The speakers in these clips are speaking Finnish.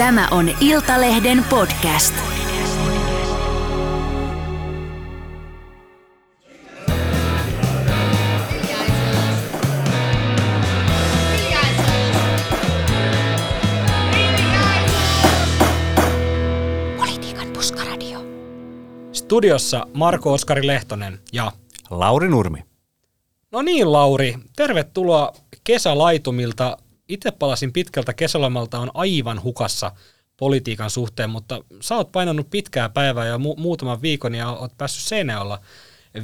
Tämä on Iltalehden podcast. Politiikan puskaradio. Studiossa Marko Oskari Lehtonen ja... Lauri Nurmi. No niin, Lauri, tervetuloa kesälaitumilta. Itse palasin pitkältä kesälomalta, on aivan hukassa politiikan suhteen, mutta sä oot painanut pitkää päivää jo mu- muutaman viikon ja oot päässyt Seinäjoella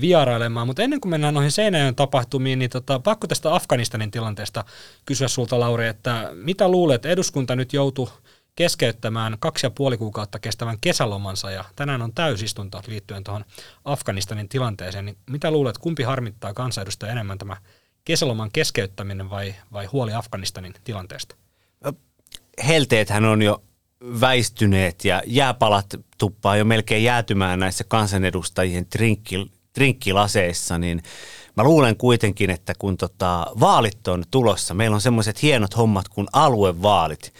vierailemaan. Mutta ennen kuin mennään noihin Seinäjoen tapahtumiin, niin tota, pakko tästä Afganistanin tilanteesta kysyä sulta, Lauri, että mitä luulet, eduskunta nyt joutuu keskeyttämään kaksi ja puoli kuukautta kestävän kesälomansa ja tänään on täysistunto liittyen tuohon Afganistanin tilanteeseen, niin mitä luulet, kumpi harmittaa kansanedustaja enemmän tämä kesäloman keskeyttäminen vai, vai huoli Afganistanin tilanteesta? Helteethän on jo väistyneet ja jääpalat tuppaa jo melkein jäätymään näissä kansanedustajien trinkki, trinkkilaseissa, niin mä luulen kuitenkin, että kun tota, vaalit on tulossa, meillä on semmoiset hienot hommat kuin aluevaalit,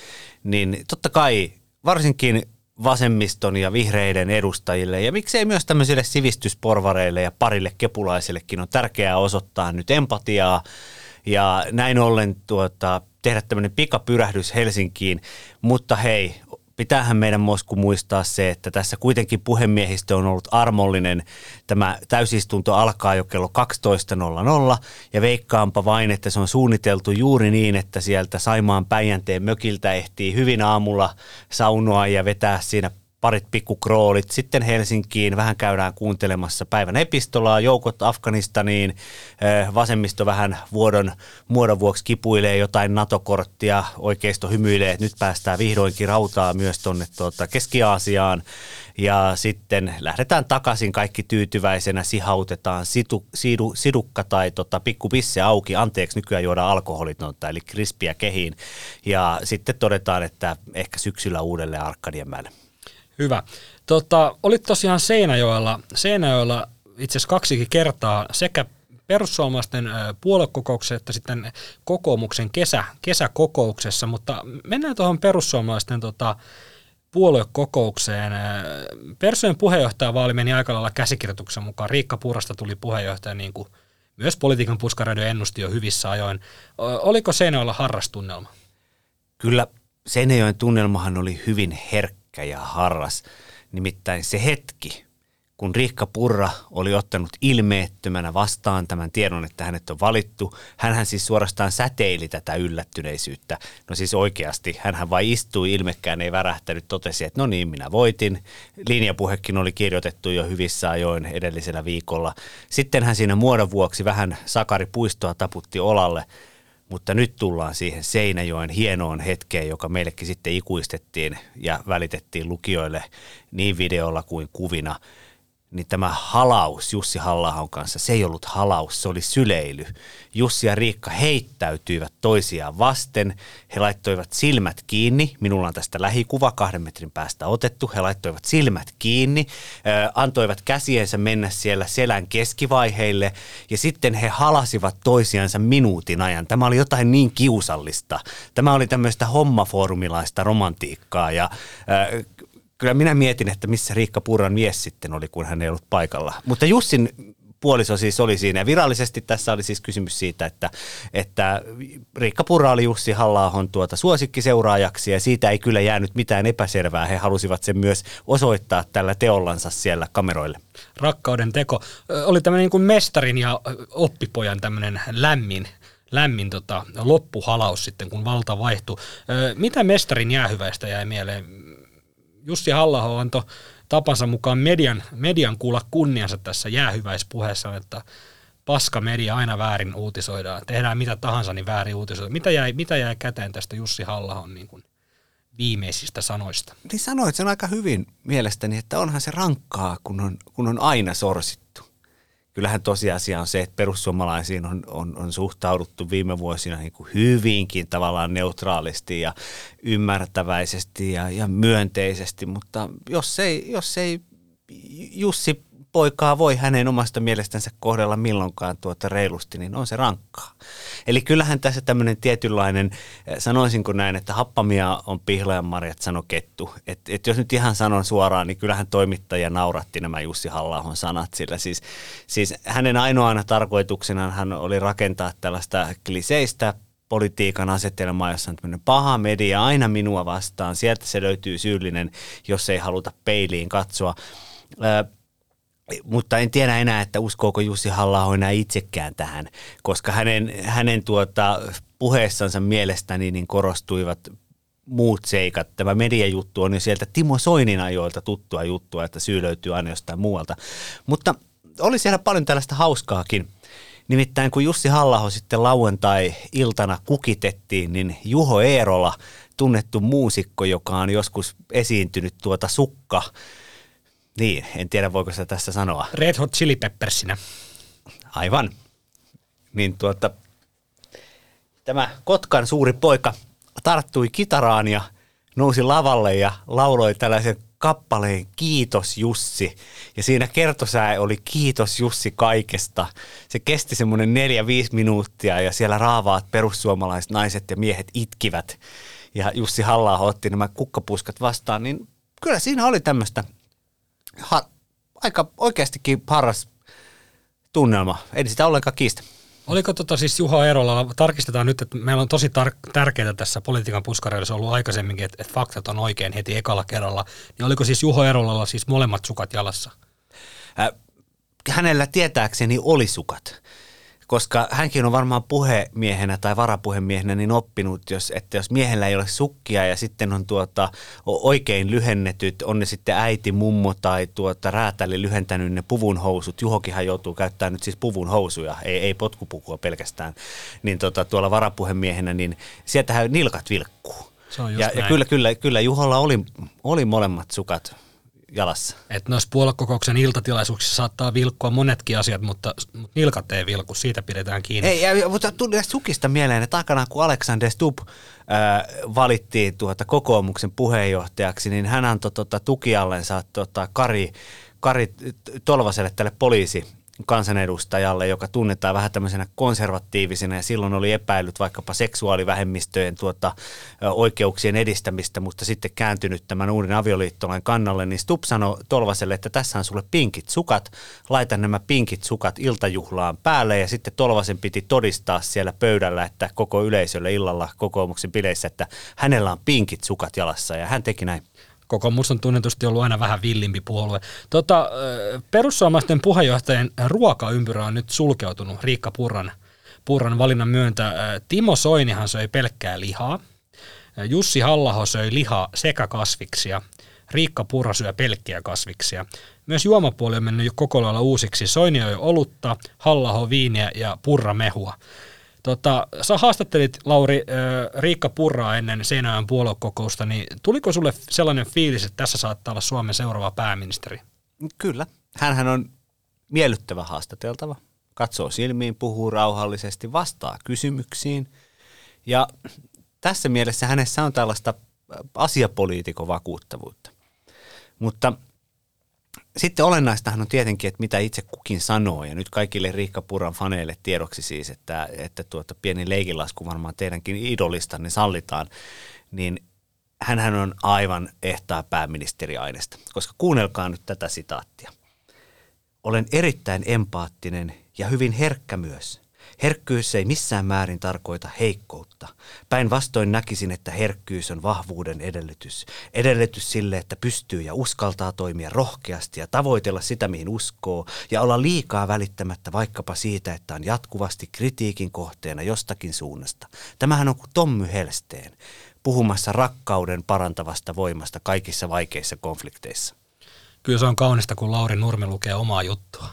niin totta kai varsinkin vasemmiston ja vihreiden edustajille. Ja miksei myös tämmöisille sivistysporvareille ja parille kepulaisillekin on tärkeää osoittaa nyt empatiaa. Ja näin ollen tuota, tehdä tämmöinen pikapyrähdys Helsinkiin, mutta hei, pitäähän meidän Mosku muistaa se, että tässä kuitenkin puhemiehistö on ollut armollinen. Tämä täysistunto alkaa jo kello 12.00 ja veikkaanpa vain, että se on suunniteltu juuri niin, että sieltä Saimaan Päijänteen mökiltä ehtii hyvin aamulla saunoa ja vetää siinä parit pikkukroolit. Sitten Helsinkiin vähän käydään kuuntelemassa päivän epistolaa, joukot Afganistaniin, vasemmisto vähän vuodon muodon vuoksi kipuilee jotain NATO-korttia, oikeisto hymyilee, että nyt päästään vihdoinkin rautaa myös tuonne tuota Keski-Aasiaan. Ja sitten lähdetään takaisin kaikki tyytyväisenä, sihautetaan situ, sidu, sidukka tai tota, pikku pisse auki, anteeksi nykyään juodaan alkoholitonta, eli krispiä kehiin. Ja sitten todetaan, että ehkä syksyllä uudelleen Arkadianmäelle. Hyvä. Tota, olit tosiaan Seinäjoella, Seinäjoella itse asiassa kaksikin kertaa sekä perussuomalaisten puoluekokouksessa että sitten kokoomuksen kesä, kesäkokouksessa, mutta mennään tuohon perussuomalaisten tota, puoluekokoukseen. Persujen puheenjohtajavaali meni aika lailla käsikirjoituksen mukaan. Riikka Purasta tuli puheenjohtaja niin kuin myös politiikan puskaradio ennusti jo hyvissä ajoin. Oliko Seinäjoella harrastunnelma? Kyllä Seinäjoen tunnelmahan oli hyvin herkkä herkkä ja harras. Nimittäin se hetki, kun Riikka Purra oli ottanut ilmeettömänä vastaan tämän tiedon, että hänet on valittu, hän siis suorastaan säteili tätä yllättyneisyyttä. No siis oikeasti, hän vain istui, ilmekkään ei värähtänyt, totesi, että no niin, minä voitin. Linjapuhekin oli kirjoitettu jo hyvissä ajoin edellisellä viikolla. Sitten hän siinä muodon vuoksi vähän Sakari Puistoa taputti olalle – mutta nyt tullaan siihen Seinäjoen hienoon hetkeen, joka meillekin sitten ikuistettiin ja välitettiin lukijoille niin videolla kuin kuvina – niin tämä halaus Jussi halla kanssa, se ei ollut halaus, se oli syleily. Jussi ja Riikka heittäytyivät toisiaan vasten, he laittoivat silmät kiinni, minulla on tästä lähikuva kahden metrin päästä otettu, he laittoivat silmät kiinni, antoivat käsiensä mennä siellä selän keskivaiheille ja sitten he halasivat toisiansa minuutin ajan. Tämä oli jotain niin kiusallista. Tämä oli tämmöistä hommafoorumilaista romantiikkaa ja kyllä minä mietin, että missä Riikka Purran mies sitten oli, kun hän ei ollut paikalla. Mutta Jussin puoliso siis oli siinä. Virallisesti tässä oli siis kysymys siitä, että, että Riikka Purra oli Jussi halla tuota suosikkiseuraajaksi ja siitä ei kyllä jäänyt mitään epäselvää. He halusivat sen myös osoittaa tällä teollansa siellä kameroille. Rakkauden teko. Oli tämmöinen niin kuin mestarin ja oppipojan tämmöinen lämmin lämmin tota, loppuhalaus sitten, kun valta vaihtui. Mitä mestarin jäähyväistä jäi mieleen? Jussi halla antoi tapansa mukaan median, median kuulla kunniansa tässä jäähyväispuheessa, että paska media aina väärin uutisoidaan. Tehdään mitä tahansa, niin väärin uutisoidaan. Mitä jäi, mitä jäi käteen tästä Jussi halla niin kuin viimeisistä sanoista? Niin sanoit sen aika hyvin mielestäni, että onhan se rankkaa, kun on, kun on aina sorsittu kyllähän tosiasia on se, että perussuomalaisiin on, on, on suhtauduttu viime vuosina niin kuin hyvinkin tavallaan neutraalisti ja ymmärtäväisesti ja, ja myönteisesti, mutta jos ei, jos ei Jussi poikaa voi hänen omasta mielestänsä kohdella milloinkaan tuota reilusti, niin on se rankkaa. Eli kyllähän tässä tämmöinen tietynlainen, eh, sanoisinko näin, että happamia on pihlajan marjat, sano kettu. Et, et jos nyt ihan sanon suoraan, niin kyllähän toimittaja nauratti nämä Jussi halla sanat, sillä siis, siis hänen ainoana tarkoituksena hän oli rakentaa tällaista kliseistä politiikan asetelmaa, jossa on tämmöinen paha media aina minua vastaan. Sieltä se löytyy syyllinen, jos ei haluta peiliin katsoa. Ö, mutta en tiedä enää, että uskooko Jussi halla enää itsekään tähän, koska hänen, hänen tuota, puheessansa mielestäni niin korostuivat muut seikat. Tämä mediajuttu on jo sieltä Timo Soinin ajoilta tuttua juttua, että syy löytyy aina jostain muualta. Mutta oli siellä paljon tällaista hauskaakin. Nimittäin kun Jussi Hallaho sitten lauantai-iltana kukitettiin, niin Juho Eerola, tunnettu muusikko, joka on joskus esiintynyt tuota sukka, niin, en tiedä voiko sitä tässä sanoa. Red Hot Chili Peppersinä. Aivan. Niin tuota, tämä Kotkan suuri poika tarttui kitaraan ja nousi lavalle ja lauloi tällaisen kappaleen Kiitos Jussi. Ja siinä kertosää oli Kiitos Jussi kaikesta. Se kesti semmoinen neljä, viisi minuuttia ja siellä raavaat perussuomalaiset naiset ja miehet itkivät. Ja Jussi halla otti nämä kukkapuskat vastaan, niin kyllä siinä oli tämmöistä ha- aika oikeastikin paras tunnelma. Ei sitä ollenkaan kiistä. Oliko tota siis Juha Erola, tarkistetaan nyt, että meillä on tosi tar- tärkeää tässä politiikan puskareilla, ollut aikaisemminkin, että, että faktat on oikein heti ekalla kerralla, niin oliko siis Juho Erolalla siis molemmat sukat jalassa? Äh, hänellä tietääkseni oli sukat koska hänkin on varmaan puhemiehenä tai varapuhemiehenä niin oppinut, jos, että jos miehellä ei ole sukkia ja sitten on tuota, oikein lyhennetyt, on ne sitten äiti, mummo tai tuota, räätäli lyhentänyt ne puvun housut, Juhokinhan joutuu käyttämään nyt siis puvun housuja, ei, ei potkupukua pelkästään, niin tuota, tuolla varapuhemiehenä, niin sieltähän nilkat vilkkuu. ja, ja kyllä, kyllä, kyllä Juholla oli, oli molemmat sukat jalassa. Että noissa puoluekokouksen iltatilaisuuksissa saattaa vilkkua monetkin asiat, mutta, mutta nilkat ei vilku, siitä pidetään kiinni. Ei, ja, mutta tuli sukista mieleen, että aikanaan kun Alexander Stubb äh, valittiin tuota kokoomuksen puheenjohtajaksi, niin hän antoi tuota, tukiallensa tuota, Kari, Kari Tolvaselle tälle poliisi kansanedustajalle, joka tunnetaan vähän tämmöisenä konservatiivisena ja silloin oli epäillyt vaikkapa seksuaalivähemmistöjen tuota, oikeuksien edistämistä, mutta sitten kääntynyt tämän uuden avioliittolain kannalle, niin Stup sanoi Tolvaselle, että tässä on sulle pinkit sukat, laita nämä pinkit sukat iltajuhlaan päälle ja sitten Tolvasen piti todistaa siellä pöydällä, että koko yleisölle illalla kokoomuksen bileissä, että hänellä on pinkit sukat jalassa ja hän teki näin. Kokoomus on tunnetusti ollut aina vähän villimpi puolue. Tota, perussuomalaisten puheenjohtajan ruokaympyrä on nyt sulkeutunut Riikka Purran, Purran valinnan myöntä. Timo Soinihan söi pelkkää lihaa. Jussi Hallaho söi lihaa sekä kasviksia. Riikka Purra syö pelkkiä kasviksia. Myös juomapuoli on mennyt jo koko lailla uusiksi. Soini on olutta, Hallaho viiniä ja Purra mehua. Tota, sä haastattelit, Lauri, Riikka Purraa ennen Seinäjön puoluekokousta, niin tuliko sulle sellainen fiilis, että tässä saattaa olla Suomen seuraava pääministeri? Kyllä. Hänhän on miellyttävä haastateltava. Katsoo silmiin, puhuu rauhallisesti, vastaa kysymyksiin. Ja tässä mielessä hänessä on tällaista asiapoliitikon vakuuttavuutta. Mutta sitten olennaistahan on tietenkin, että mitä itse kukin sanoo, ja nyt kaikille Riikka Puran faneille tiedoksi siis, että, että tuota pieni leikilasku varmaan teidänkin idolista niin sallitaan, niin hän on aivan ehtaa pääministeriaineesta, koska kuunnelkaa nyt tätä sitaattia. Olen erittäin empaattinen ja hyvin herkkä myös – Herkkyys ei missään määrin tarkoita heikkoutta. Päinvastoin näkisin, että herkkyys on vahvuuden edellytys. Edellytys sille, että pystyy ja uskaltaa toimia rohkeasti ja tavoitella sitä, mihin uskoo, ja olla liikaa välittämättä vaikkapa siitä, että on jatkuvasti kritiikin kohteena jostakin suunnasta. Tämähän on kuin Tommy Helsteen, puhumassa rakkauden parantavasta voimasta kaikissa vaikeissa konflikteissa. Kyllä se on kaunista, kun Lauri Nurmi lukee omaa juttua.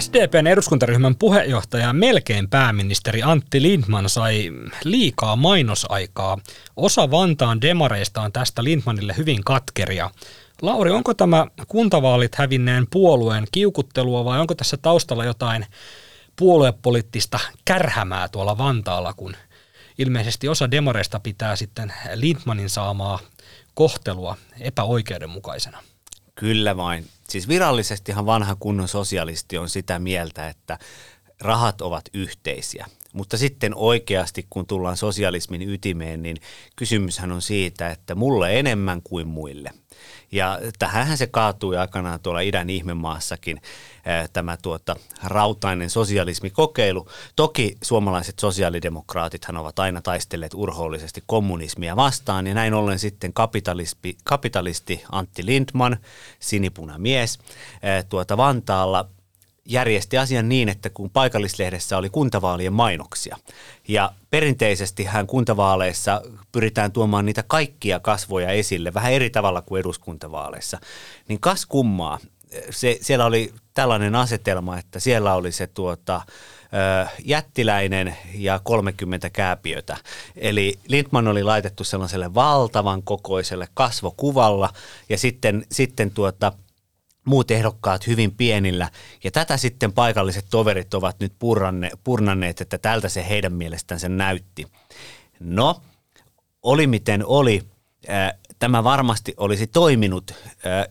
SDPn eduskuntaryhmän puheenjohtaja melkein pääministeri Antti Lindman sai liikaa mainosaikaa. Osa Vantaan demareista on tästä Lindmanille hyvin katkeria. Lauri, onko tämä kuntavaalit hävinneen puolueen kiukuttelua vai onko tässä taustalla jotain puoluepoliittista kärhämää tuolla Vantaalla, kun ilmeisesti osa demareista pitää sitten Lindmanin saamaa kohtelua epäoikeudenmukaisena. Kyllä vain. Siis virallisestihan vanha kunnon sosialisti on sitä mieltä, että rahat ovat yhteisiä. Mutta sitten oikeasti, kun tullaan sosialismin ytimeen, niin kysymyshän on siitä, että mulle enemmän kuin muille. Ja tähänhän se kaatui aikanaan tuolla idän ihmemaassakin tämä tuota, rautainen sosialismikokeilu. Toki suomalaiset sosiaalidemokraatithan ovat aina taistelleet urhoollisesti kommunismia vastaan ja näin ollen sitten kapitalisti, Antti Lindman, sinipunamies, tuota Vantaalla järjesti asian niin, että kun paikallislehdessä oli kuntavaalien mainoksia ja perinteisesti hän kuntavaaleissa pyritään tuomaan niitä kaikkia kasvoja esille vähän eri tavalla kuin eduskuntavaaleissa, niin kas kummaa, se, siellä oli tällainen asetelma, että siellä oli se tuota, jättiläinen ja 30 kääpiötä. Eli Lindman oli laitettu sellaiselle valtavan kokoiselle kasvokuvalla ja sitten, sitten tuota, muut ehdokkaat hyvin pienillä. Ja tätä sitten paikalliset toverit ovat nyt purranne, purnanneet, että tältä se heidän mielestään se näytti. No, oli miten oli. Tämä varmasti olisi toiminut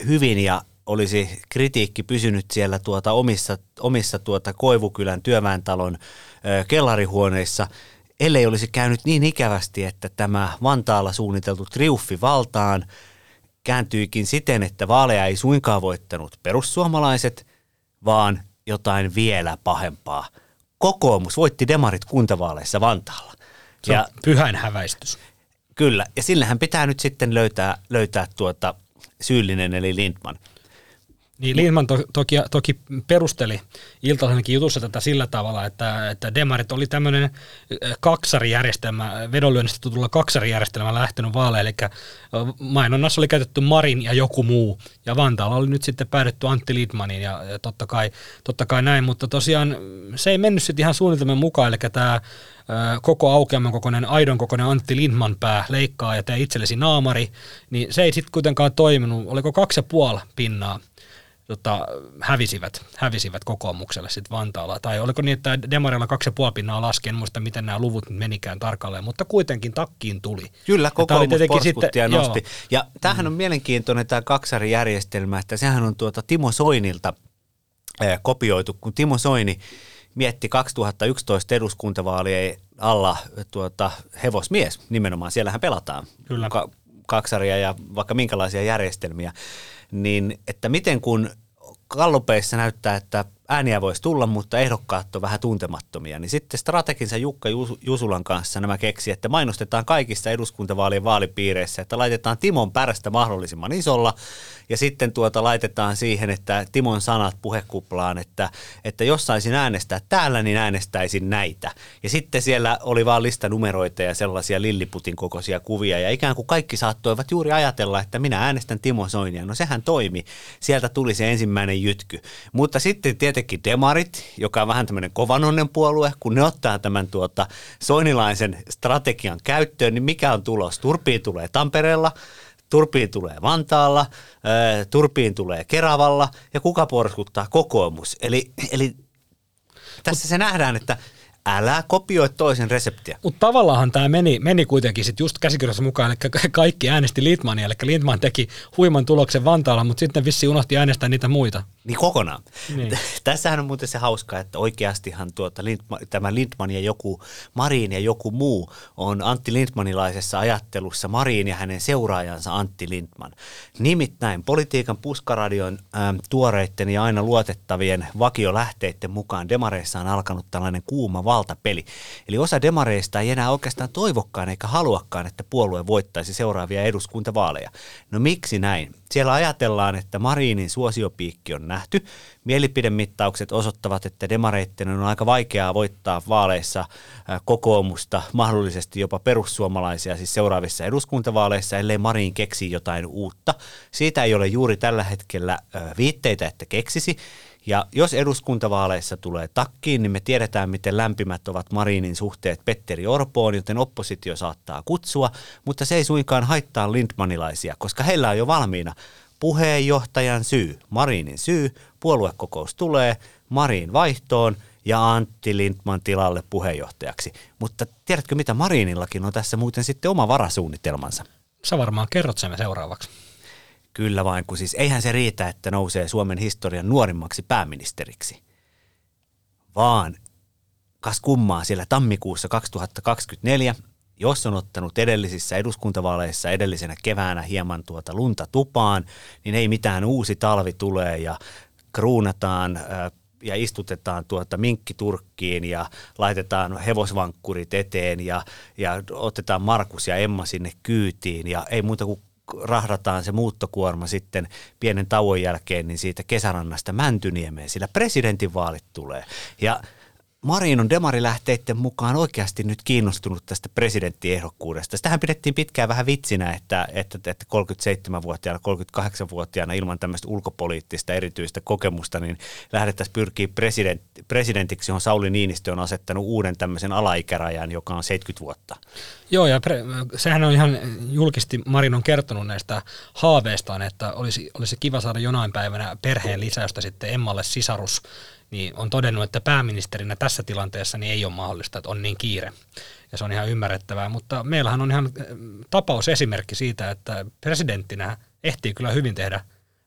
hyvin ja olisi kritiikki pysynyt siellä tuota omissa, omissa tuota Koivukylän työväentalon kellarihuoneissa, ellei olisi käynyt niin ikävästi, että tämä Vantaalla suunniteltu triuffi valtaan kääntyikin siten, että vaaleja ei suinkaan voittanut perussuomalaiset, vaan jotain vielä pahempaa. Kokoomus voitti demarit kuntavaaleissa Vantaalla. Se ja, pyhän häväistys. Kyllä, ja sillähän pitää nyt sitten löytää, löytää tuota syyllinen eli Lindman – niin Lindman to, toki, toki perusteli Iltalaisenkin jutussa tätä sillä tavalla, että, että Demarit oli tämmöinen kaksarijärjestelmä, vedonlyönnistä tulla kaksarijärjestelmä lähtenyt vaaleille, eli mainonnassa oli käytetty Marin ja joku muu, ja Vantaalla oli nyt sitten päädytty Antti Lindmanin, ja, ja totta, kai, totta kai näin, mutta tosiaan se ei mennyt sitten ihan suunnitelman mukaan, eli tämä koko aukeaman kokoinen, aidon kokoinen Antti Lindman pää leikkaa ja tee itsellesi naamari, niin se ei sitten kuitenkaan toiminut, oliko kaksi ja puoli pinnaa tota, hävisivät, hävisivät kokoomukselle sitten Vantaalla. Tai oliko niin, että Demarilla kaksi ja pinnaa laski, en muista miten nämä luvut menikään tarkalleen, mutta kuitenkin takkiin tuli. Kyllä, kokoomus porskutti ja nosti. Joo. Ja tämähän on mm. mielenkiintoinen tämä kaksarijärjestelmä, että sehän on tuota Timo Soinilta eh, kopioitu, kun Timo Soini mietti 2011 eduskuntavaalien alla tuota, hevosmies nimenomaan, siellähän pelataan. Kyllä. Ka- kaksaria ja vaikka minkälaisia järjestelmiä niin että miten kun kallupeissa näyttää, että ääniä voisi tulla, mutta ehdokkaat on vähän tuntemattomia. Niin sitten strateginsa Jukka Jusulan kanssa nämä keksi, että mainostetaan kaikissa eduskuntavaalien vaalipiireissä, että laitetaan Timon pärstä mahdollisimman isolla ja sitten tuota laitetaan siihen, että Timon sanat puhekuplaan, että, että jos saisin äänestää täällä, niin äänestäisin näitä. Ja sitten siellä oli vaan listanumeroita ja sellaisia lilliputin kokoisia kuvia ja ikään kuin kaikki saattoivat juuri ajatella, että minä äänestän Timo Soinia. No sehän toimi. Sieltä tuli se ensimmäinen jytky. Mutta sitten tietenkin demarit, joka on vähän tämmöinen kovanonnen puolue, kun ne ottaa tämän tuota soinilaisen strategian käyttöön, niin mikä on tulos? Turpiin tulee Tampereella, Turpiin tulee Vantaalla, Turpiin tulee Keravalla ja kuka porskuttaa kokoomus. Eli, eli tässä se nähdään, että älä kopioi toisen reseptiä. Mutta tavallaan tämä meni, meni kuitenkin sit just käsikirjassa mukaan, eli kaikki äänesti Lindmania, eli Lindman teki huiman tuloksen Vantaalla, mutta sitten vissi unohti äänestää niitä muita. Niin kokonaan. Niin. Tässähän on muuten se hauskaa, että oikeastihan tuota Lindman, tämä Lindman ja joku, Marin ja joku muu on Antti Lindmanilaisessa ajattelussa Marin ja hänen seuraajansa Antti Lindman. Nimittäin politiikan puskaradion ähm, tuoreitten ja aina luotettavien vakiolähteiden mukaan demareissa on alkanut tällainen kuuma valtapeli. Eli osa demareista ei enää oikeastaan toivokkaan eikä haluakaan, että puolue voittaisi seuraavia eduskuntavaaleja. No miksi näin? Siellä ajatellaan, että Marinin suosiopiikki on nähty. Mielipidemittaukset osoittavat, että demareitten on aika vaikeaa voittaa vaaleissa kokoomusta, mahdollisesti jopa perussuomalaisia siis seuraavissa eduskuntavaaleissa, ellei Marin keksi jotain uutta. Siitä ei ole juuri tällä hetkellä viitteitä, että keksisi. Ja jos eduskuntavaaleissa tulee takkiin, niin me tiedetään, miten lämpimät ovat Marinin suhteet Petteri Orpoon, joten oppositio saattaa kutsua, mutta se ei suinkaan haittaa Lindmanilaisia, koska heillä on jo valmiina puheenjohtajan syy, Marinin syy, puoluekokous tulee, Marin vaihtoon ja Antti Lindman tilalle puheenjohtajaksi. Mutta tiedätkö mitä, Marinillakin on tässä muuten sitten oma varasuunnitelmansa. Sä varmaan kerrot sen seuraavaksi. Kyllä vain, kun siis eihän se riitä, että nousee Suomen historian nuorimmaksi pääministeriksi, vaan kas kummaa siellä tammikuussa 2024, jos on ottanut edellisissä eduskuntavaaleissa edellisenä keväänä hieman tuota lunta tupaan, niin ei mitään uusi talvi tulee ja kruunataan ja istutetaan tuota minkkiturkkiin ja laitetaan hevosvankkurit eteen ja, ja otetaan Markus ja Emma sinne kyytiin ja ei muuta kuin rahdataan se muuttokuorma sitten pienen tauon jälkeen niin siitä kesärannasta Mäntyniemeen, sillä presidentinvaalit tulee. Ja Marin on demarilähteiden mukaan oikeasti nyt kiinnostunut tästä presidenttiehdokkuudesta. Tähän pidettiin pitkään vähän vitsinä, että, että, että 37-vuotiaana, 38-vuotiaana ilman tämmöistä ulkopoliittista erityistä kokemusta, niin lähdettäisiin pyrkiä president, presidentiksi, johon Sauli Niinistö on asettanut uuden tämmöisen alaikärajan, joka on 70 vuotta. Joo, ja pre, sehän on ihan julkisesti, Marin on kertonut näistä haaveistaan, että olisi, olisi kiva saada jonain päivänä perheen lisäystä sitten Emmalle sisarus niin on todennut, että pääministerinä tässä tilanteessa niin ei ole mahdollista, että on niin kiire. Ja se on ihan ymmärrettävää, mutta meillähän on ihan eh, tapausesimerkki siitä, että presidenttinä ehtii kyllä hyvin tehdä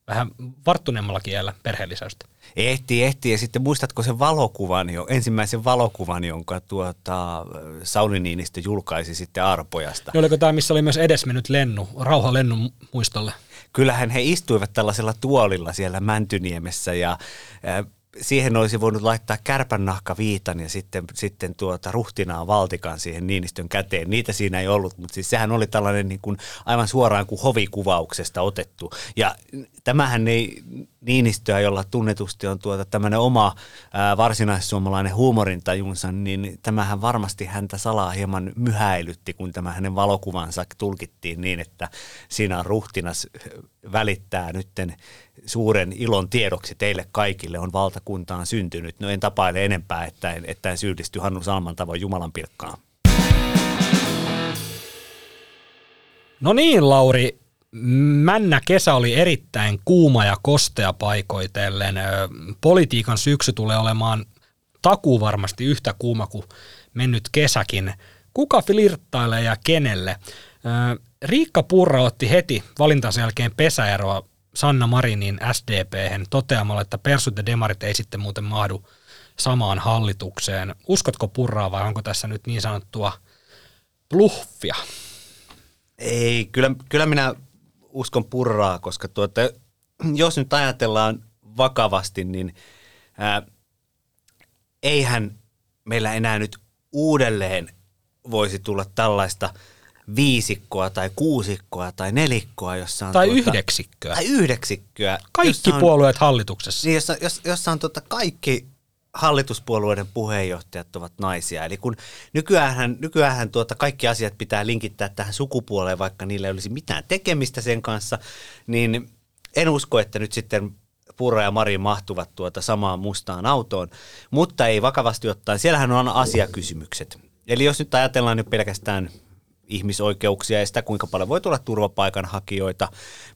vähän varttuneemmalla kielellä perheellisäystä. Ehtii, ehtii. Ja sitten muistatko sen valokuvan, jo, ensimmäisen valokuvan, jonka tuota, Sauli Niinistö julkaisi sitten Arpojasta? No oliko tämä, missä oli myös edesmennyt Lennu, Rauha Lennun muistolle? Kyllähän he istuivat tällaisella tuolilla siellä Mäntyniemessä ja siihen olisi voinut laittaa viitan ja sitten, sitten tuota ruhtinaa valtikan siihen Niinistön käteen. Niitä siinä ei ollut, mutta siis sehän oli tällainen niin kuin aivan suoraan kuin hovikuvauksesta otettu. Ja tämähän ei Niinistöä, jolla tunnetusti on tuota tämmöinen oma ää, varsinaissuomalainen huumorintajunsa, niin tämähän varmasti häntä salaa hieman myhäilytti, kun tämä hänen valokuvansa tulkittiin niin, että siinä on ruhtinas välittää nytten suuren ilon tiedoksi teille kaikille on valtakuntaan syntynyt. No en tapaile enempää, että en, että en syyllisty Hannu Salman tavoin Jumalan pilkkaan. No niin, Lauri. Männä kesä oli erittäin kuuma ja kostea paikoitellen. Politiikan syksy tulee olemaan takuu varmasti yhtä kuuma kuin mennyt kesäkin. Kuka flirttailee ja kenelle? Riikka Purra otti heti valintansa jälkeen pesäeroa Sanna Marinin sdp toteamalla, että persut ja demarit ei sitten muuten mahdu samaan hallitukseen. Uskotko Purraa vai onko tässä nyt niin sanottua bluffia? Ei, kyllä, kyllä minä uskon Purraa, koska tuota, jos nyt ajatellaan vakavasti, niin ää, eihän meillä enää nyt uudelleen voisi tulla tällaista – viisikkoa tai kuusikkoa tai nelikkoa, jossa on... Tai tuota, yhdeksikköä. Tai yhdeksikköä. Kaikki on, puolueet hallituksessa. Niin, jossa, jossa, jossa on tuota kaikki hallituspuolueiden puheenjohtajat ovat naisia. Eli kun nykyään, nykyään tuota kaikki asiat pitää linkittää tähän sukupuoleen, vaikka niillä ei olisi mitään tekemistä sen kanssa, niin en usko, että nyt sitten Purra ja Mari mahtuvat tuota samaan mustaan autoon, mutta ei vakavasti ottaen. Siellähän on asiakysymykset. Eli jos nyt ajatellaan nyt pelkästään ihmisoikeuksia ja sitä, kuinka paljon voi tulla turvapaikanhakijoita,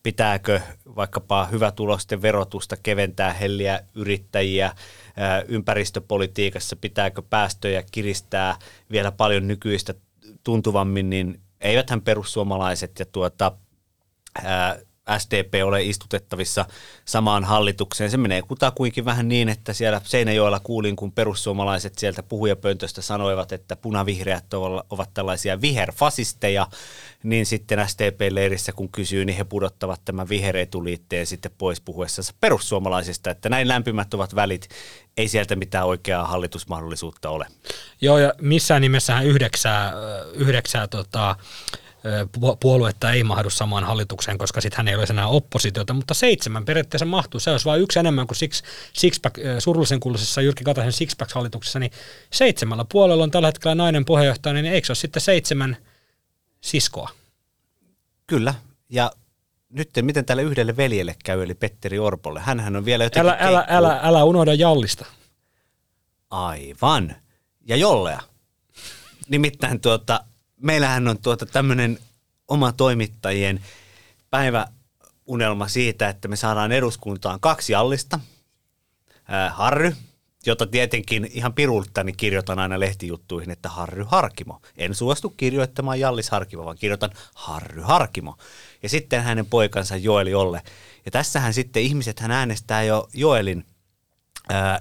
pitääkö vaikkapa hyvätulosten verotusta keventää helliä yrittäjiä, ympäristöpolitiikassa pitääkö päästöjä kiristää vielä paljon nykyistä tuntuvammin, niin eiväthän perussuomalaiset ja tuota, SDP ole istutettavissa samaan hallitukseen. Se menee kutakuinkin vähän niin, että siellä Seinäjoella kuulin, kun perussuomalaiset sieltä puhujapöntöstä sanoivat, että punavihreät ovat tällaisia viherfasisteja, niin sitten SDP-leirissä kun kysyy, niin he pudottavat tämän viheretuliitteen sitten pois puhuessa perussuomalaisista, että näin lämpimät ovat välit, ei sieltä mitään oikeaa hallitusmahdollisuutta ole. Joo, ja missään nimessähän yhdeksää, yhdeksää tota, puoluetta ei mahdu samaan hallitukseen, koska sitten hän ei ole enää oppositiota, mutta seitsemän periaatteessa mahtuu. Se olisi vain yksi enemmän kuin six, sixpack, surullisen kuuluisessa Jyrki Kataisen Sixpack-hallituksessa, niin seitsemällä puolella on tällä hetkellä nainen puheenjohtaja, niin eikö se ole sitten seitsemän siskoa? Kyllä, ja nyt miten tälle yhdelle veljelle käy, eli Petteri Orpolle? Hänhän on vielä jotenkin älä, älä, älä, älä unohda Jallista. Aivan. Ja Jollea. Nimittäin tuota, meillähän on tuota tämmöinen oma toimittajien päiväunelma siitä, että me saadaan eduskuntaan kaksi allista. Harry, jota tietenkin ihan pirultani kirjoitan aina lehtijuttuihin, että Harry Harkimo. En suostu kirjoittamaan Jallis Harkimo, vaan kirjoitan Harry Harkimo. Ja sitten hänen poikansa Joeli Olle. Ja tässähän sitten ihmiset hän äänestää jo Joelin,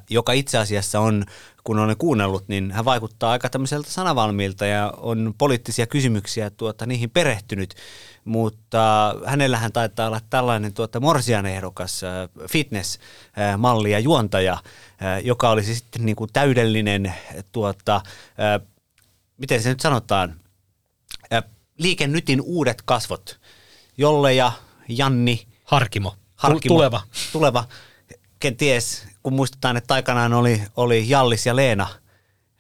joka itse asiassa on, kun olen kuunnellut, niin hän vaikuttaa aika tämmöiseltä sanavalmiilta ja on poliittisia kysymyksiä tuota, niihin perehtynyt. Mutta hänellähän taitaa olla tällainen tuota Morsian ehdokas fitness-malli ja juontaja, joka olisi sitten niin kuin täydellinen, tuota, miten se nyt sanotaan, liikennytin uudet kasvot, Jolle ja Janni. Harkimo, Harkimo. tuleva. Tuleva, kenties, kun muistetaan, että aikanaan oli, oli Jallis ja Leena –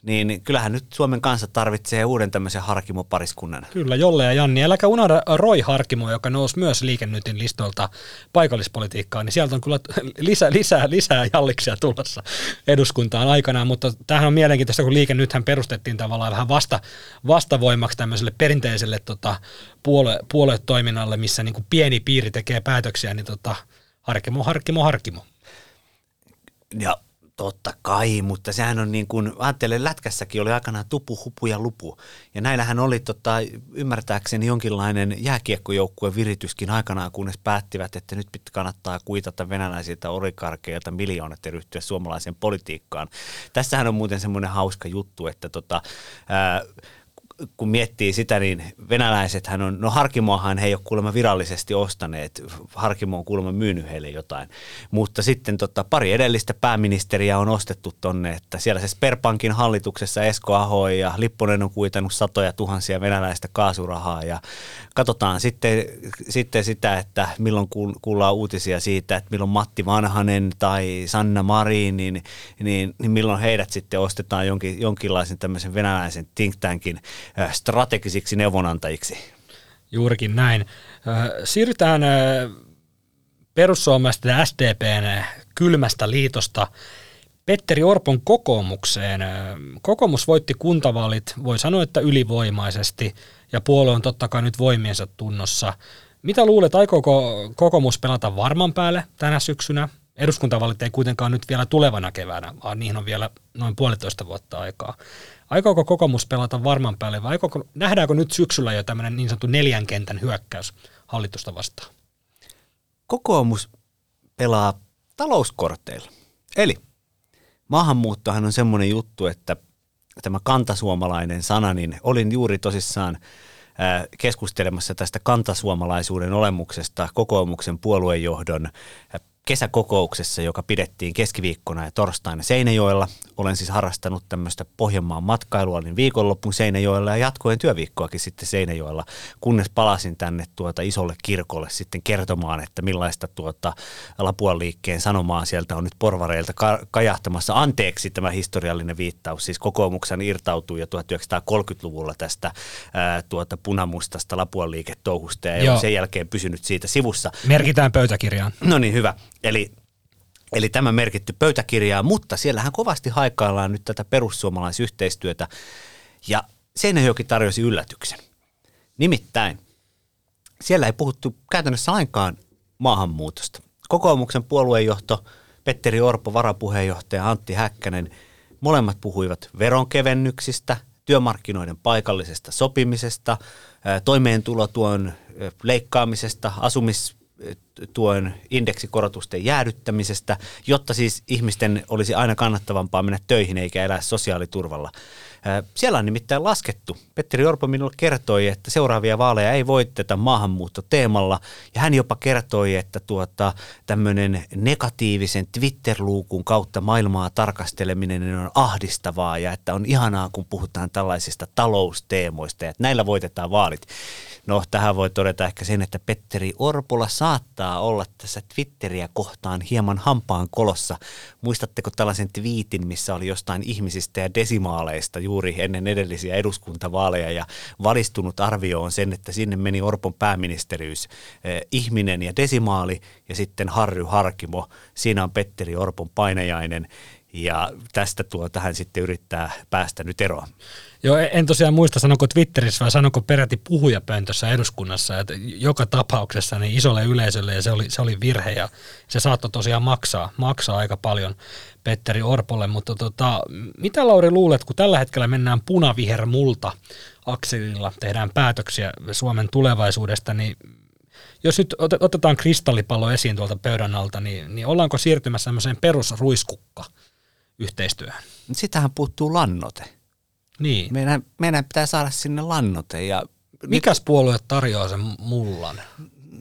niin kyllähän nyt Suomen kanssa tarvitsee uuden tämmöisen Harkimo-pariskunnan. Kyllä, Jolle ja Janni. Äläkä unohda Roy Harkimo, joka nousi myös liikennytin listolta paikallispolitiikkaan, niin sieltä on kyllä lisää, lisää, lisää jalliksia tulossa eduskuntaan aikanaan, mutta tämähän on mielenkiintoista, kun liike nythän perustettiin tavallaan vähän vasta, vastavoimaksi tämmöiselle perinteiselle tota, puolue, puoluetoiminnalle, missä niin kuin pieni piiri tekee päätöksiä, niin tota, Harkimo, Harkimo, Harkimo. Ja Totta kai, mutta sehän on niin kuin, ajattelen, lätkässäkin oli aikanaan tupu, hupu ja lupu. Ja näillähän oli tota, ymmärtääkseni jonkinlainen jääkiekkojoukkueen virityskin aikanaan, kunnes päättivät, että nyt pitää kannattaa kuitata venäläisiltä olikarkeilta miljoonat ja ryhtyä suomalaiseen politiikkaan. Tässähän on muuten semmoinen hauska juttu, että tota, ää, kun miettii sitä, niin venäläisethän on, no Harkimoahan he ei ole kuulemma virallisesti ostaneet, Harkimo on kuulemma myynyt heille jotain, mutta sitten tota, pari edellistä pääministeriä on ostettu tonne, että siellä se Sperpankin hallituksessa Esko Aho ja Lipponen on kuitannut satoja tuhansia venäläistä kaasurahaa. Ja katsotaan sitten, sitten sitä, että milloin kuullaan uutisia siitä, että milloin Matti Vanhanen tai Sanna Marin, niin, niin, niin milloin heidät sitten ostetaan jonkin, jonkinlaisen tämmöisen venäläisen think tankin strategisiksi neuvonantajiksi. Juurikin näin. Äh, siirrytään äh, perussuomalaisten SDPn kylmästä liitosta Petteri Orpon kokoomukseen. Kokoomus voitti kuntavaalit, voi sanoa, että ylivoimaisesti, ja puolue on totta kai nyt voimiensa tunnossa. Mitä luulet, aikooko kokoomus pelata varman päälle tänä syksynä? Eduskuntavaalit ei kuitenkaan nyt vielä tulevana keväänä, vaan niihin on vielä noin puolitoista vuotta aikaa. Aikooko kokoomus pelata varman päälle vai aikooko, nähdäänkö nyt syksyllä jo tämmöinen niin sanottu neljän kentän hyökkäys hallitusta vastaan? Kokoomus pelaa talouskorteilla. Eli maahanmuuttohan on semmoinen juttu, että tämä kantasuomalainen sana, niin olin juuri tosissaan keskustelemassa tästä kantasuomalaisuuden olemuksesta kokoomuksen puoluejohdon kesäkokouksessa, joka pidettiin keskiviikkona ja torstaina Seinäjoella. Olen siis harrastanut tämmöistä Pohjanmaan matkailua, olin viikonloppuun Seinäjoella ja jatkoin työviikkoakin sitten Seinäjoella, kunnes palasin tänne tuota isolle kirkolle sitten kertomaan, että millaista tuota Lapuan liikkeen sanomaa sieltä on nyt porvareilta ka- kajahtamassa. Anteeksi tämä historiallinen viittaus, siis kokoomuksen irtautui jo 1930-luvulla tästä ää, tuota punamustasta Lapuan liiketouhusta ja Joo. sen jälkeen pysynyt siitä sivussa. Merkitään pöytäkirjaan. No niin, hyvä. Eli Eli tämä merkitty pöytäkirjaa, mutta siellähän kovasti haikaillaan nyt tätä perussuomalaisyhteistyötä. Ja Seinäjoki tarjosi yllätyksen. Nimittäin siellä ei puhuttu käytännössä lainkaan maahanmuutosta. Kokoomuksen puoluejohto Petteri Orpo, varapuheenjohtaja Antti Häkkänen, molemmat puhuivat veronkevennyksistä, työmarkkinoiden paikallisesta sopimisesta, toimeentulotuen leikkaamisesta, asumis tuen indeksikorotusten jäädyttämisestä, jotta siis ihmisten olisi aina kannattavampaa mennä töihin eikä elää sosiaaliturvalla. Siellä on nimittäin laskettu. Petteri Orpo minulle kertoi, että seuraavia vaaleja ei voiteta maahanmuuttoteemalla ja hän jopa kertoi, että tuota, tämmöinen negatiivisen Twitter-luukun kautta maailmaa tarkasteleminen on ahdistavaa ja että on ihanaa, kun puhutaan tällaisista talousteemoista ja että näillä voitetaan vaalit. No tähän voi todeta ehkä sen, että Petteri Orpola saattaa olla tässä Twitteriä kohtaan hieman hampaan kolossa. Muistatteko tällaisen twiitin, missä oli jostain ihmisistä ja desimaaleista juuri ennen edellisiä eduskuntavaaleja ja valistunut arvio on sen, että sinne meni Orpon pääministeriys, eh, ihminen ja desimaali ja sitten Harry Harkimo. Siinä on Petteri Orpon painajainen ja tästä tuo tähän sitten yrittää päästä nyt eroon. Joo, en tosiaan muista, sanonko Twitterissä vai sanonko peräti puhujapöntössä eduskunnassa, että joka tapauksessa niin isolle yleisölle ja se oli, se oli virhe ja se saattoi tosiaan maksaa, maksaa aika paljon Petteri Orpolle, mutta tota, mitä Lauri luulet, kun tällä hetkellä mennään punaviher multa akselilla, tehdään päätöksiä Suomen tulevaisuudesta, niin jos nyt otetaan kristallipallo esiin tuolta pöydän alta, niin, niin ollaanko siirtymässä sellaiseen perusruiskukka yhteistyöhön? Sitähän puuttuu lannote. Niin. Meidän, meidän pitää saada sinne lannote. Ja Mikäs nyt, puolue tarjoaa sen mullan?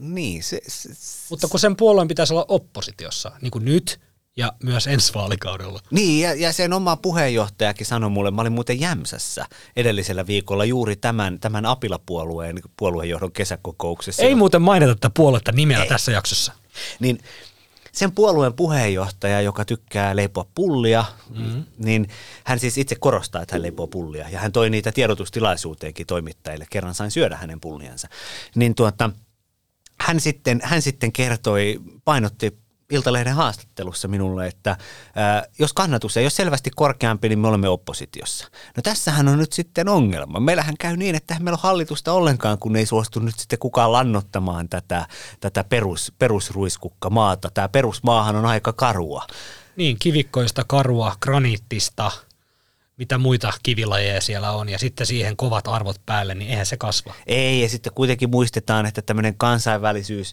Niin. Se, se, Mutta kun sen puolueen pitäisi olla oppositiossa, niin kuin nyt ja myös ensi vaalikaudella. Niin, ja, ja sen oma puheenjohtajakin sanoi mulle, mä olin muuten Jämsässä edellisellä viikolla juuri tämän, tämän Apila-puolueen puoluejohdon kesäkokouksessa. Ei muuten mainita tätä puoluetta nimellä Ei. tässä jaksossa. Niin sen puolueen puheenjohtaja, joka tykkää leipoa pullia, mm-hmm. niin hän siis itse korostaa, että hän leipoo pullia. Ja hän toi niitä tiedotustilaisuuteenkin toimittajille. Kerran sain syödä hänen pulliansa. Niin tuota, hän sitten, hän sitten kertoi, painotti Iltalehden haastattelussa minulle, että ää, jos kannatus ei ole selvästi korkeampi, niin me olemme oppositiossa. No tässähän on nyt sitten ongelma. Meillähän käy niin, että meillä on hallitusta ollenkaan, kun ei suostu nyt sitten kukaan lannottamaan tätä, tätä perus, perusruiskukka maata. Tämä perusmaahan on aika karua. Niin, kivikkoista, karua, graniittista, mitä muita kivilajeja siellä on, ja sitten siihen kovat arvot päälle, niin eihän se kasva. Ei, ja sitten kuitenkin muistetaan, että tämmöinen kansainvälisyys,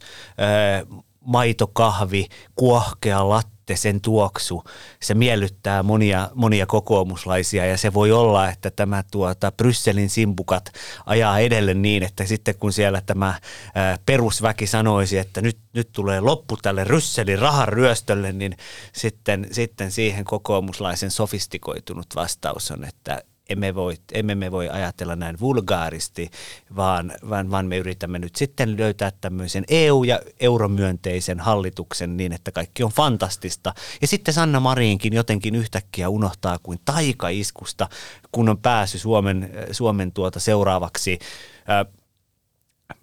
maitokahvi, kuohkea latte, sen tuoksu, se miellyttää monia, monia kokoomuslaisia ja se voi olla, että tämä tuota, Brysselin simpukat ajaa edelle niin, että sitten kun siellä tämä perusväki sanoisi, että nyt, nyt tulee loppu tälle Brysselin rahan ryöstölle, niin sitten, sitten siihen kokoomuslaisen sofistikoitunut vastaus on, että emme, voi, emme me voi ajatella näin vulgaaristi, vaan, vaan, vaan me yritämme nyt sitten löytää tämmöisen EU- ja euromyönteisen hallituksen niin, että kaikki on fantastista. Ja sitten Sanna Mariinkin jotenkin yhtäkkiä unohtaa kuin taikaiskusta, kun on päässyt Suomen, Suomen tuota seuraavaksi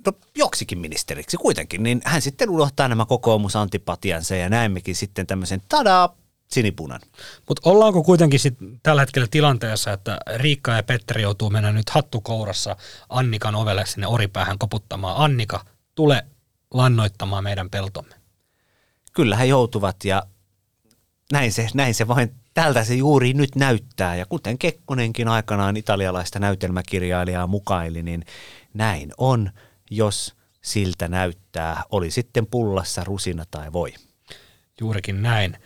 no, joksikin ministeriksi kuitenkin, niin hän sitten unohtaa nämä kokoomusantipatiansa ja näemmekin sitten tämmöisen tadaa, sinipunan. Mutta ollaanko kuitenkin sit tällä hetkellä tilanteessa, että Riikka ja Petteri joutuu mennä nyt hattukourassa Annikan ovelle sinne oripäähän koputtamaan. Annika, tule lannoittamaan meidän peltomme. Kyllä he joutuvat ja näin se, näin se vain tältä se juuri nyt näyttää. Ja kuten Kekkonenkin aikanaan italialaista näytelmäkirjailijaa mukaili, niin näin on, jos siltä näyttää, oli sitten pullassa rusina tai voi. Juurikin näin.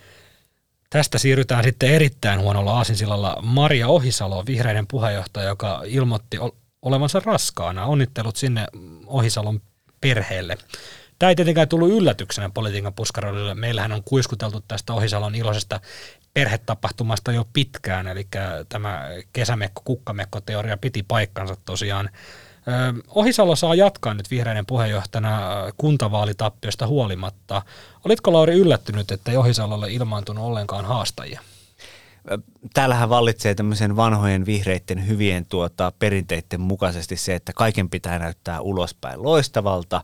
Tästä siirrytään sitten erittäin huonolla aasinsillalla Maria Ohisalo, vihreiden puheenjohtaja, joka ilmoitti olevansa raskaana. Onnittelut sinne Ohisalon perheelle. Tämä ei tietenkään tullut yllätyksenä politiikan puskaroille. Meillähän on kuiskuteltu tästä Ohisalon iloisesta perhetapahtumasta jo pitkään, eli tämä kesämekko-kukkamekko-teoria piti paikkansa tosiaan. Ohisalo saa jatkaa nyt vihreiden puheenjohtajana kuntavaalitappiosta huolimatta. Olitko Lauri yllättynyt, että Ohisalolle ilmaantunut ollenkaan haastajia? Täällähän vallitsee tämmöisen vanhojen vihreiden hyvien tuota, perinteiden mukaisesti se, että kaiken pitää näyttää ulospäin loistavalta.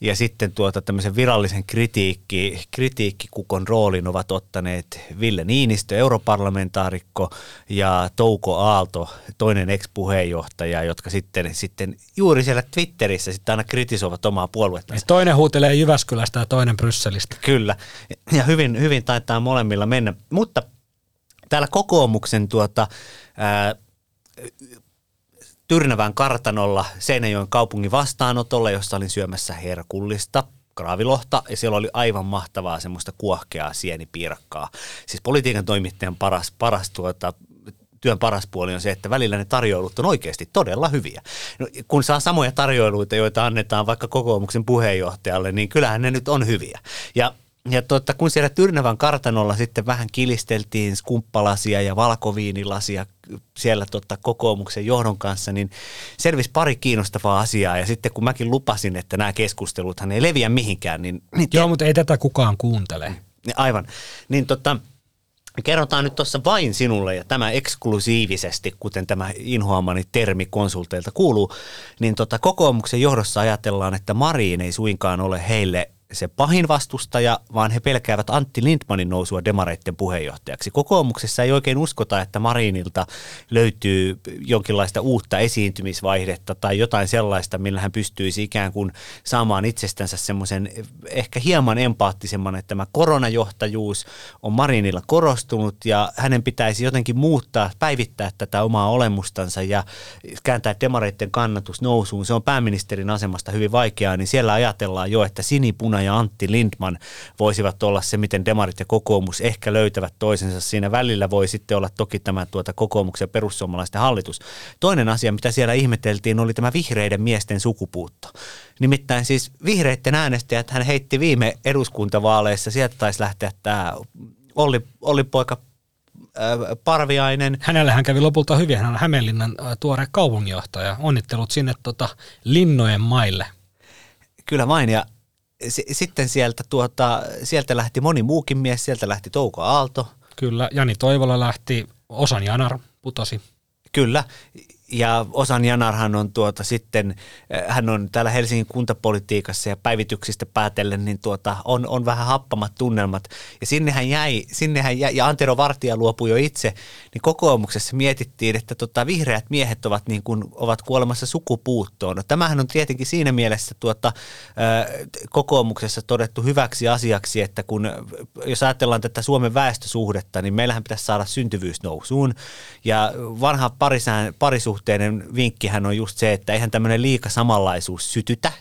Ja sitten tuota, tämmöisen virallisen kritiikki, kritiikkikukon roolin ovat ottaneet Ville Niinistö, europarlamentaarikko, ja Touko Aalto, toinen ex-puheenjohtaja, jotka sitten, sitten juuri siellä Twitterissä sitten aina kritisoivat omaa puoluetta. Toinen huutelee Jyväskylästä ja toinen Brysselistä. Kyllä, ja hyvin, hyvin taitaa molemmilla mennä. Mutta täällä kokoomuksen tuota, ää, Tyrnävän kartanolla Seinäjoen kaupungin vastaanotolla, jossa olin syömässä herkullista kraavilohta ja siellä oli aivan mahtavaa semmoista kuohkeaa sienipiirakkaa. Siis politiikan toimittajan paras, paras tuota, työn paras puoli on se, että välillä ne tarjoilut on oikeasti todella hyviä. No, kun saa samoja tarjoiluita, joita annetaan vaikka kokoomuksen puheenjohtajalle, niin kyllähän ne nyt on hyviä. Ja ja tuota, kun siellä Tyrnävän kartanolla sitten vähän kilisteltiin skumppalasia ja valkoviinilasia siellä tuota, kokoomuksen johdon kanssa, niin selvisi pari kiinnostavaa asiaa. Ja sitten kun mäkin lupasin, että nämä keskusteluthan ei leviä mihinkään, niin... niin Joo, te... mutta ei tätä kukaan kuuntele. Aivan. Niin tota, Kerrotaan nyt tuossa vain sinulle ja tämä eksklusiivisesti, kuten tämä inhoamani termi konsulteilta kuuluu, niin tota, kokoomuksen johdossa ajatellaan, että Mariin ei suinkaan ole heille se pahin vastustaja, vaan he pelkäävät Antti Lindmanin nousua demareitten puheenjohtajaksi. Kokoomuksessa ei oikein uskota, että Marinilta löytyy jonkinlaista uutta esiintymisvaihdetta tai jotain sellaista, millä hän pystyisi ikään kuin saamaan itsestänsä semmoisen ehkä hieman empaattisemman, että tämä koronajohtajuus on Marinilla korostunut ja hänen pitäisi jotenkin muuttaa, päivittää tätä omaa olemustansa ja kääntää demareitten kannatus nousuun. Se on pääministerin asemasta hyvin vaikeaa, niin siellä ajatellaan jo, että sinipuna ja Antti Lindman voisivat olla se, miten demarit ja kokoomus ehkä löytävät toisensa. Siinä välillä voi sitten olla toki tämä tuota kokoomuksen ja perussuomalaisten hallitus. Toinen asia, mitä siellä ihmeteltiin, oli tämä vihreiden miesten sukupuutto. Nimittäin siis vihreiden äänestäjät hän heitti viime eduskuntavaaleissa, sieltä taisi lähteä tämä Olli, Olli poika Parviainen. Hänellähän kävi lopulta hyvin. Hän on Hämeenlinnan tuore kaupunginjohtaja. Onnittelut sinne tota, linnojen maille. Kyllä vain, ja s- sitten sieltä, tuota, sieltä lähti moni muukin mies, sieltä lähti Touko Aalto. Kyllä, Jani Toivola lähti, Osan Janar putosi. Kyllä, ja Osan Janarhan on tuota sitten, hän on täällä Helsingin kuntapolitiikassa ja päivityksistä päätellen, niin tuota, on, on vähän happamat tunnelmat. Ja sinne hän jäi, sinne hän jäi, ja Antero Vartija luopui jo itse, niin kokoomuksessa mietittiin, että tota, vihreät miehet ovat, niin kuin, ovat kuolemassa sukupuuttoon. No, tämähän on tietenkin siinä mielessä tuota, kokoomuksessa todettu hyväksi asiaksi, että kun, jos ajatellaan tätä Suomen väestösuhdetta, niin meillähän pitäisi saada syntyvyys nousuun. Ja vanha parisään, parisuhde suhteinen vinkkihän on just se, että eihän tämmöinen liika samanlaisuus sytytä.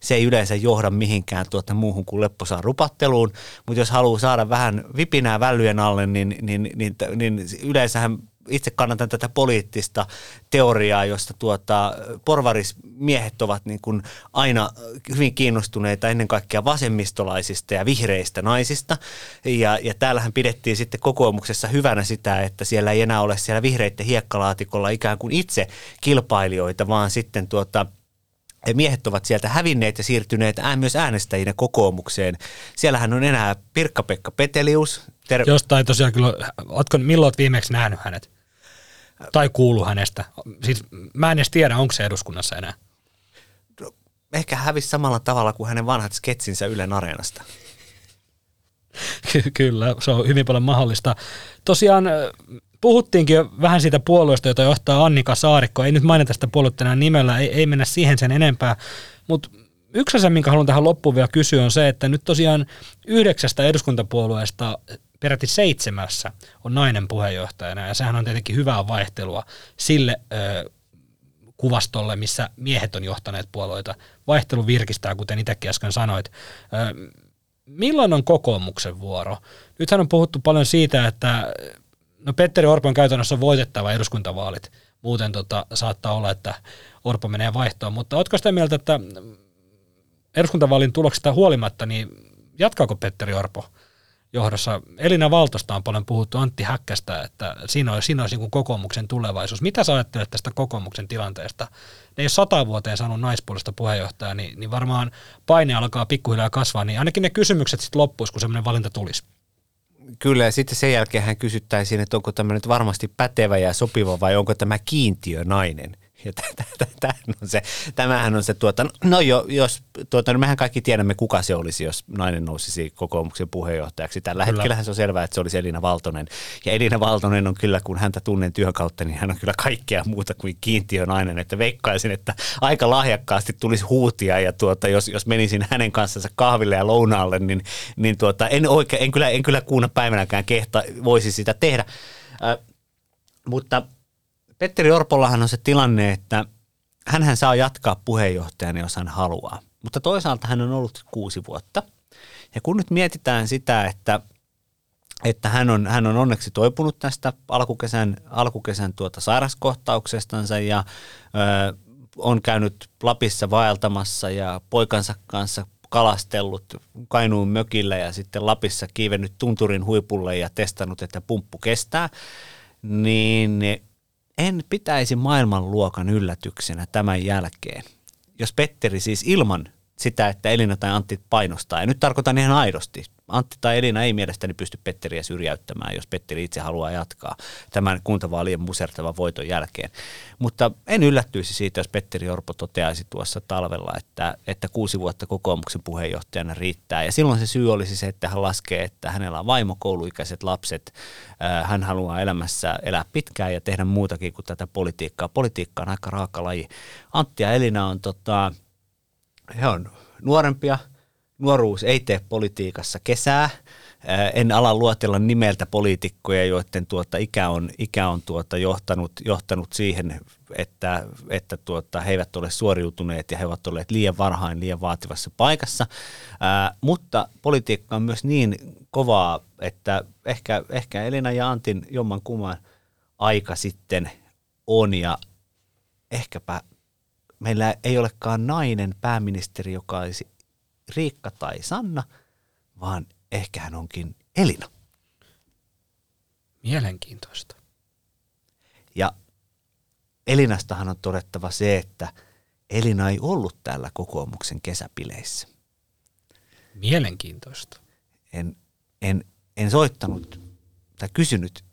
Se ei yleensä johda mihinkään tuota muuhun kuin lepposaan rupatteluun, mutta jos haluaa saada vähän vipinää vällyjen alle, niin, niin, niin, niin yleensähän itse kannatan tätä poliittista teoriaa, josta tuota, porvarismiehet ovat niin kuin aina hyvin kiinnostuneita ennen kaikkea vasemmistolaisista ja vihreistä naisista. Ja, ja täällähän pidettiin sitten kokoomuksessa hyvänä sitä, että siellä ei enää ole siellä vihreiden hiekkalaatikolla ikään kuin itse kilpailijoita, vaan sitten tuota, miehet ovat sieltä hävinneet ja siirtyneet myös äänestäjinä kokoomukseen. Siellähän on enää Pirkka-Pekka Petelius. Ter- Jostain tosiaan kyllä, ootko, milloin olet viimeksi nähnyt hänet? Tai kuulu hänestä? Siis mä en edes tiedä, onko se eduskunnassa enää. Ehkä hävisi samalla tavalla kuin hänen vanhat sketsinsä Ylen Areenasta. Ky- kyllä, se on hyvin paljon mahdollista. Tosiaan puhuttiinkin jo vähän siitä puolueesta, jota johtaa Annika Saarikko. Ei nyt mainita sitä puoluetta enää nimellä, ei, ei mennä siihen sen enempää. Mutta yksi asia, minkä haluan tähän loppuun vielä kysyä, on se, että nyt tosiaan yhdeksästä eduskuntapuolueesta peräti seitsemässä on nainen puheenjohtajana, ja sehän on tietenkin hyvää vaihtelua sille ö, kuvastolle, missä miehet on johtaneet puolueita. Vaihtelu virkistää, kuten itsekin äsken sanoit. Ö, milloin on kokoomuksen vuoro? Nythän on puhuttu paljon siitä, että no Petteri Orpo on käytännössä voitettava eduskuntavaalit. Muuten tota, saattaa olla, että Orpo menee vaihtoon. Mutta oletko sitä mieltä, että eduskuntavaalin tuloksesta huolimatta, niin jatkaako Petteri Orpo johdossa? Elina Valtosta on paljon puhuttu Antti Häkkästä, että siinä olisi, siinä olisi niin kokoomuksen tulevaisuus. Mitä sä ajattelet tästä kokoomuksen tilanteesta? Ne ei ole sata vuoteen saanut naispuolista puheenjohtajaa, niin, niin varmaan paine alkaa pikkuhiljaa kasvaa, niin ainakin ne kysymykset sitten loppuisi, kun semmoinen valinta tulisi. Kyllä, ja sitten sen jälkeen hän kysyttäisiin, että onko tämä nyt varmasti pätevä ja sopiva vai onko tämä kiintiönainen. Ja tämähän on se, tämähän on se tuota, no jo, jos, tuota, no mehän kaikki tiedämme, kuka se olisi, jos nainen nousisi kokoomuksen puheenjohtajaksi. Tällä kyllä. hetkellähän se on selvää, että se olisi Elina Valtonen. Ja Elina Valtonen on kyllä, kun häntä tunnen työn kautta, niin hän on kyllä kaikkea muuta kuin kiintiönainen. Että veikkaisin, että aika lahjakkaasti tulisi huutia ja tuota, jos, jos menisin hänen kanssansa kahville ja lounaalle, niin, niin tuota, en, oikein, en, kyllä, en kyllä kuuna päivänäkään kehta voisi sitä tehdä. Äh, mutta Petteri Orpollahan on se tilanne, että hän saa jatkaa puheenjohtajana, jos hän haluaa. Mutta toisaalta hän on ollut kuusi vuotta. Ja kun nyt mietitään sitä, että, että hän, on, hän on onneksi toipunut tästä alkukesän, alkukesän tuota sairaskohtauksestansa ja ö, on käynyt Lapissa vaeltamassa ja poikansa kanssa kalastellut Kainuun mökillä ja sitten Lapissa kiivennyt tunturin huipulle ja testannut, että pumppu kestää, niin en pitäisi maailmanluokan yllätyksenä tämän jälkeen, jos Petteri siis ilman sitä, että Elina tai Antti painostaa, ja nyt tarkoitan ihan aidosti, Antti tai Elina ei mielestäni pysty Petteriä syrjäyttämään, jos Petteri itse haluaa jatkaa tämän kuntavaalien musertavan voiton jälkeen. Mutta en yllättyisi siitä, jos Petteri Orpo toteaisi tuossa talvella, että, että kuusi vuotta kokoomuksen puheenjohtajana riittää. Ja silloin se syy olisi se, että hän laskee, että hänellä on vaimo, kouluikäiset lapset. Hän haluaa elämässä elää pitkään ja tehdä muutakin kuin tätä politiikkaa. Politiikka on aika raaka laji. Antti ja Elina on, tota, he on nuorempia – nuoruus ei tee politiikassa kesää. En ala luotella nimeltä poliitikkoja, joiden tuota ikä on, ikä on tuota johtanut, johtanut siihen, että, että tuota, he eivät ole suoriutuneet ja he ovat olleet liian varhain, liian vaativassa paikassa. Ää, mutta politiikka on myös niin kovaa, että ehkä, ehkä Elina ja Antin jomman kumman aika sitten on ja ehkäpä meillä ei olekaan nainen pääministeri, joka olisi Riikka tai Sanna, vaan ehkä hän onkin Elina. Mielenkiintoista. Ja Elinastahan on todettava se, että Elina ei ollut täällä kokoomuksen kesäpileissä. Mielenkiintoista. En, en, en soittanut tai kysynyt,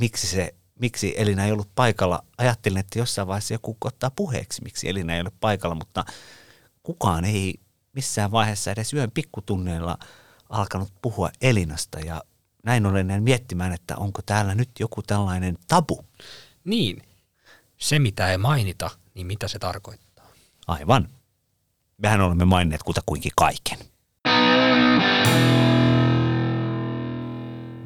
miksi, se, miksi Elina ei ollut paikalla. Ajattelin, että jossain vaiheessa joku ottaa puheeksi, miksi Elina ei ole paikalla, mutta kukaan ei missään vaiheessa edes yön pikkutunneilla alkanut puhua Elinasta ja näin olen näin miettimään, että onko täällä nyt joku tällainen tabu. Niin, se mitä ei mainita, niin mitä se tarkoittaa? Aivan. Mehän olemme mainneet kutakuinkin kaiken.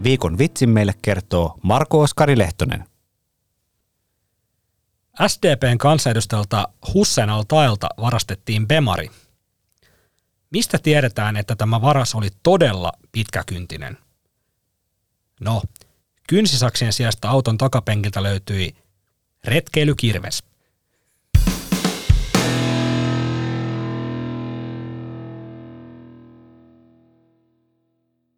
Viikon vitsin meille kertoo Marko Oskari Lehtonen. SDPn kansanedustajalta Hussein al varastettiin Bemari – Mistä tiedetään, että tämä varas oli todella pitkäkyntinen? No, kynsisaksien sijasta auton takapenkiltä löytyi retkeilykirves.